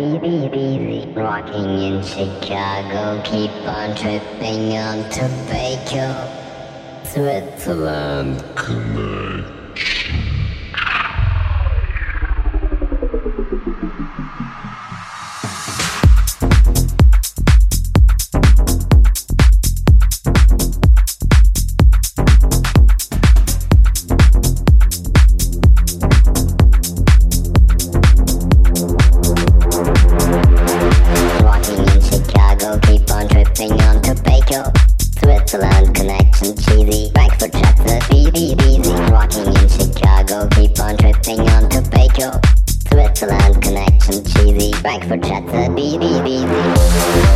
Rocking in Chicago, keep on tripping on tobacco. Switzerland, connect. Tripping on tobacco. Switzerland connection cheesy. Back for chapter, B B B Z. easy. Rocking in Chicago, keep on tripping on tobacco. Switzerland connection cheesy. Back for chapter, B B B Z.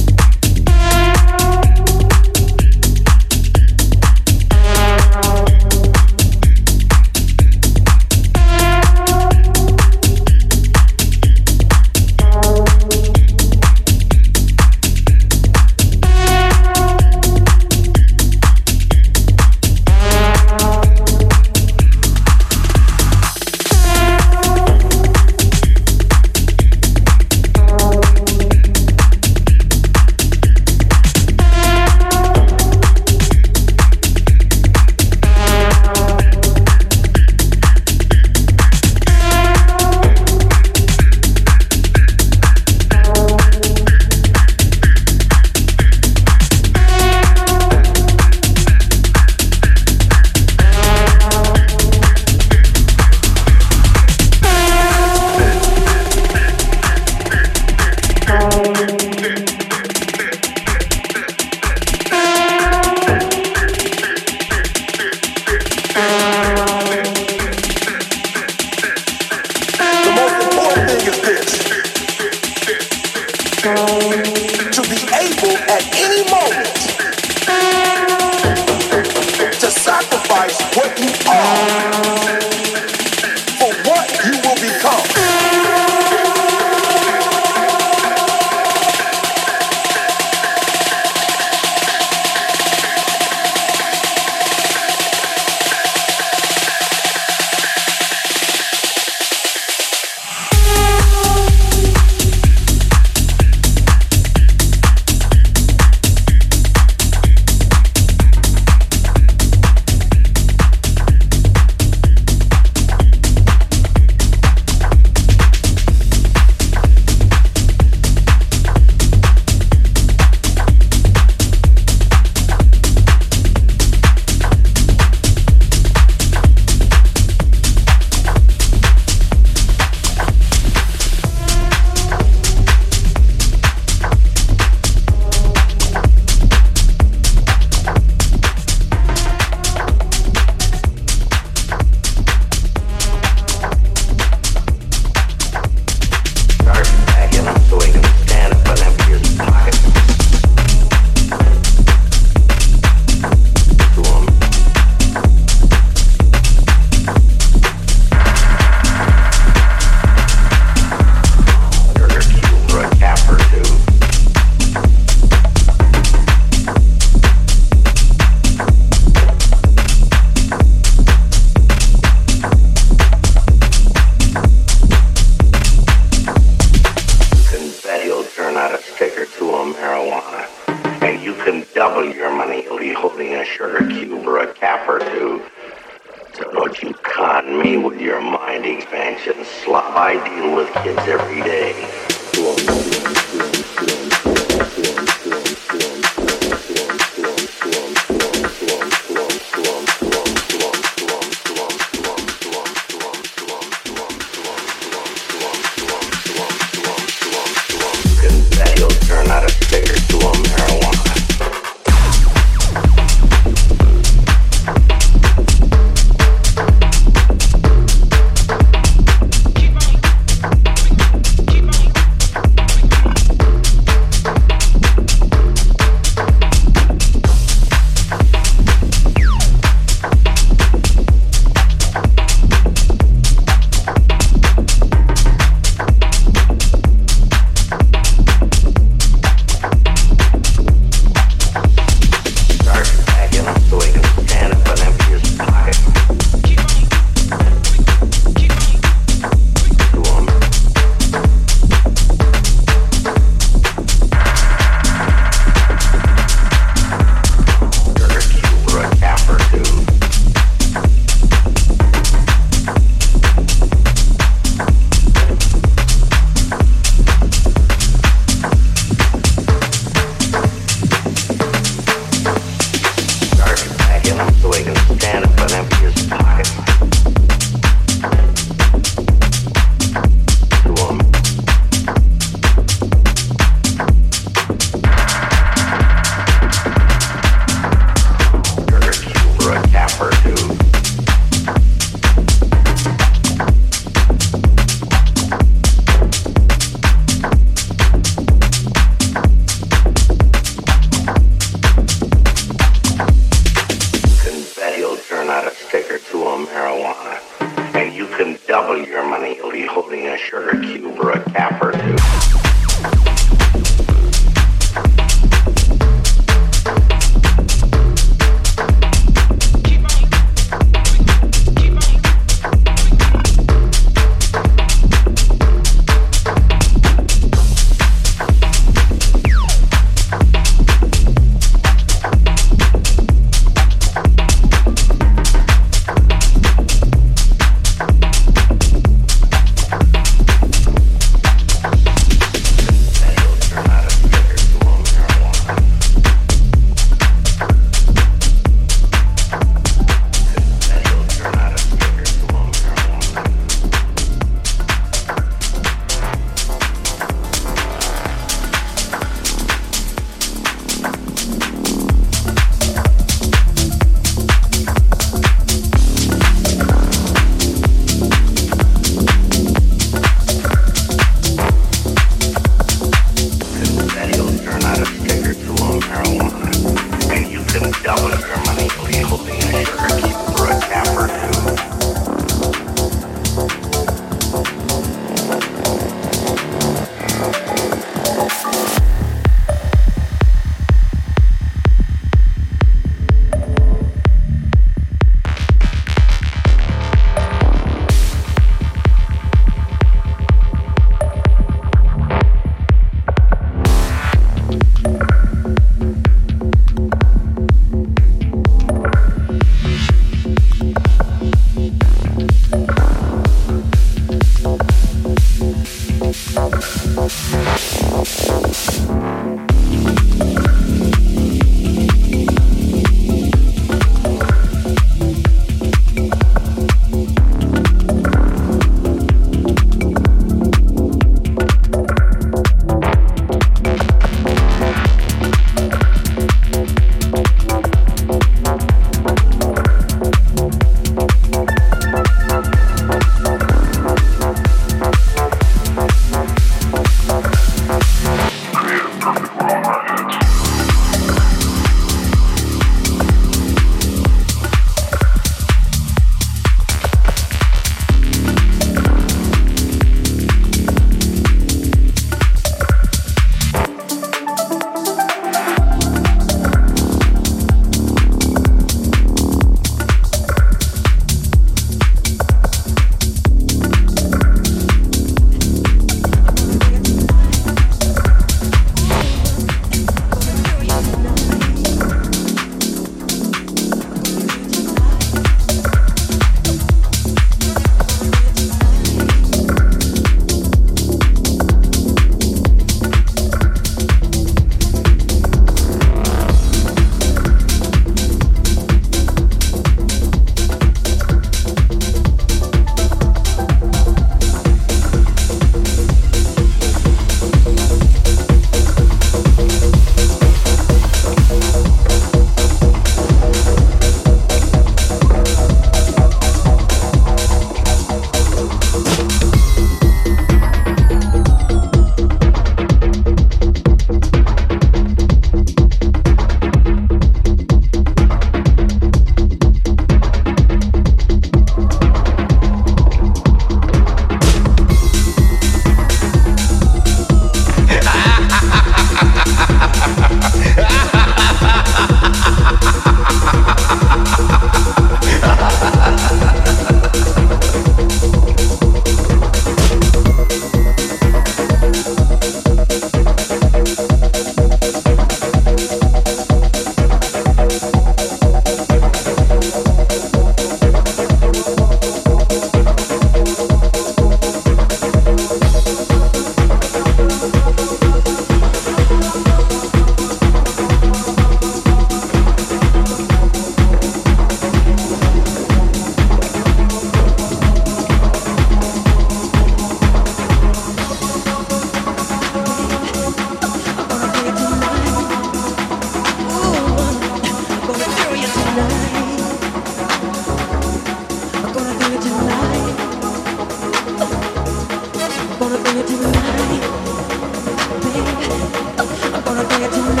you do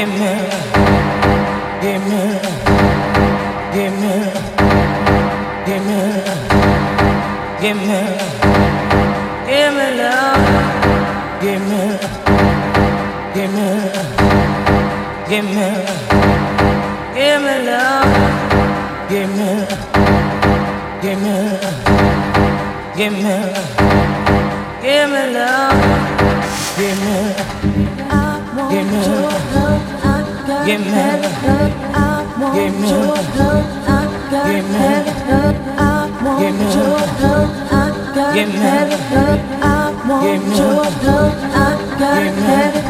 Give me, give me, give me, give me. give me. Give me I want Give me your love. I got Give me love. I want Give me your love. I got Give me love. I want your love. I got it.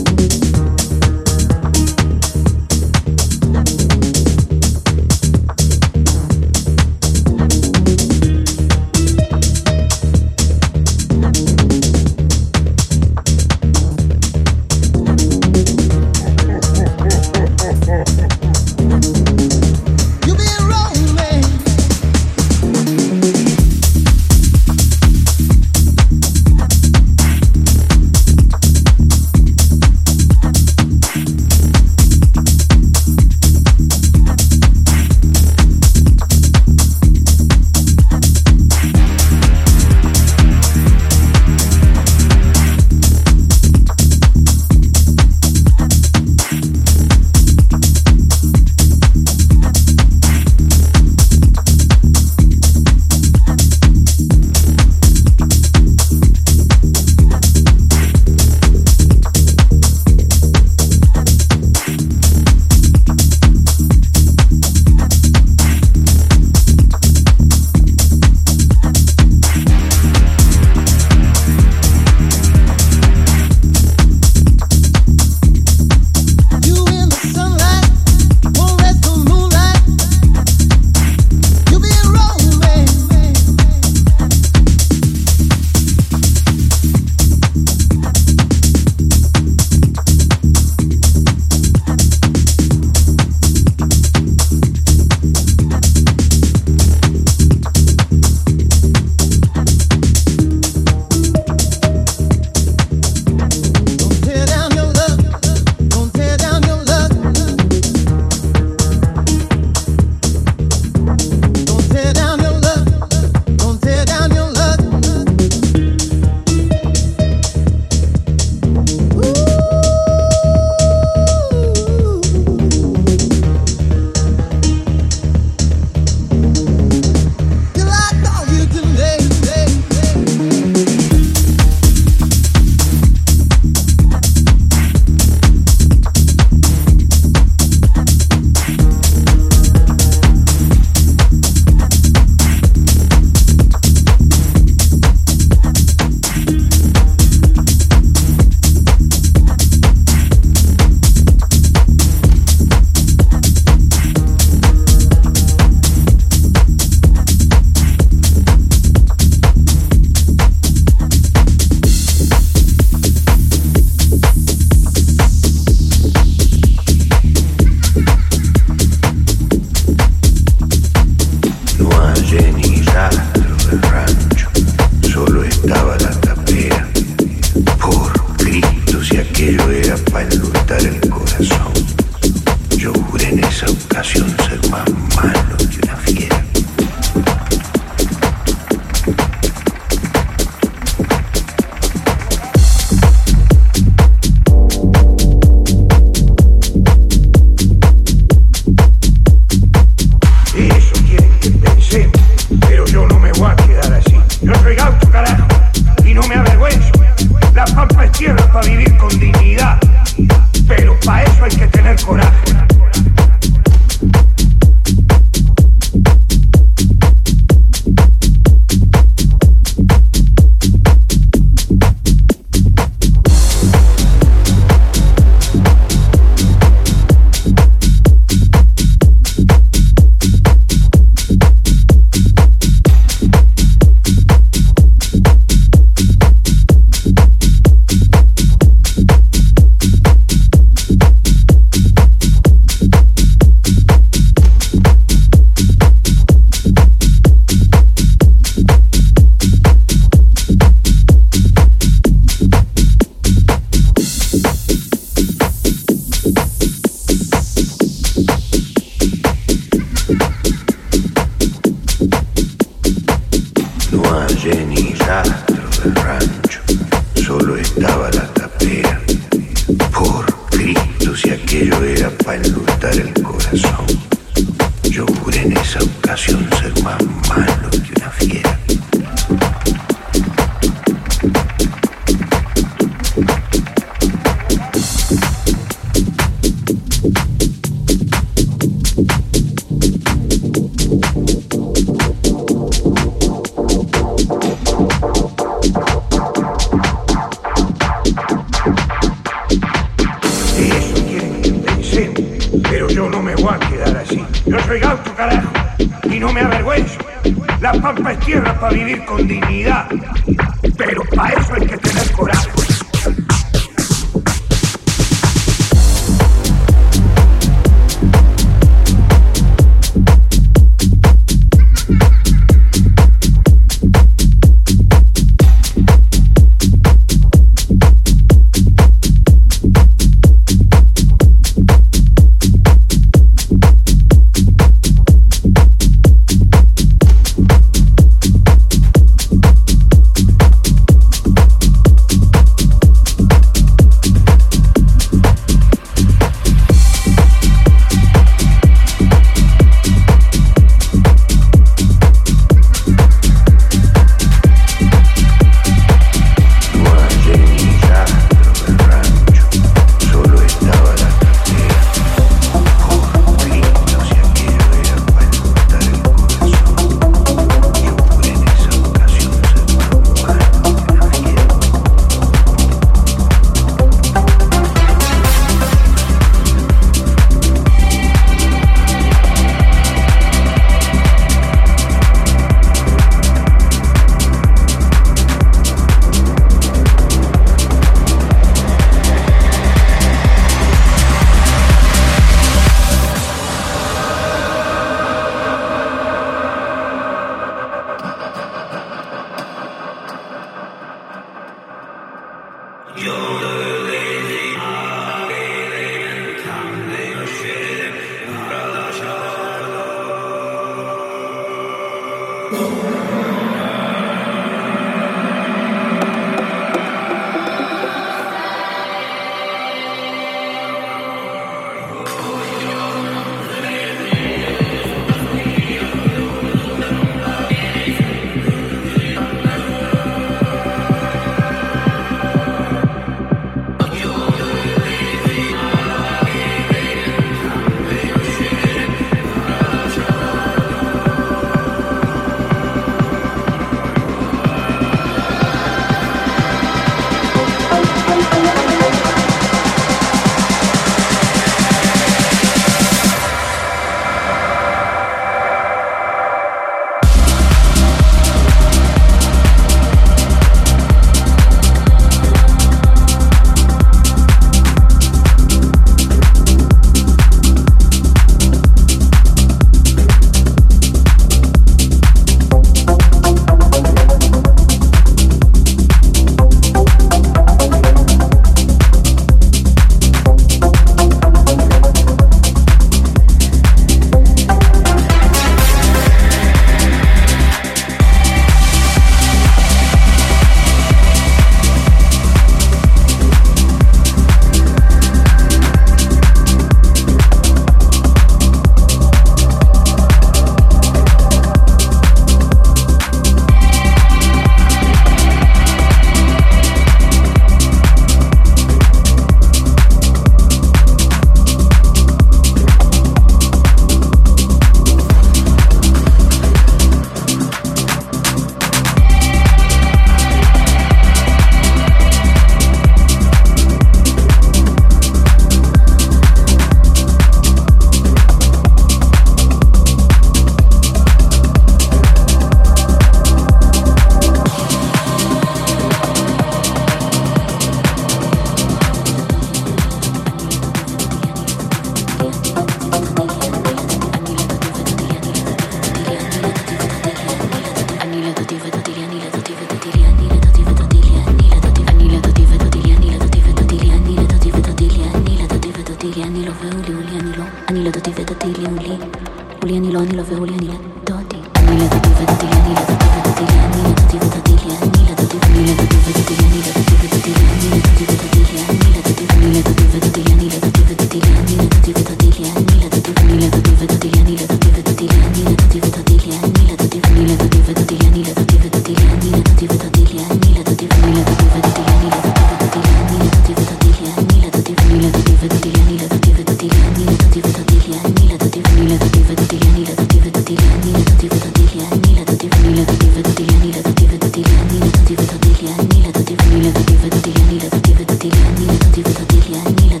تطيل أني لا تطيل تطيل أني لا تطيل تطيل أني لا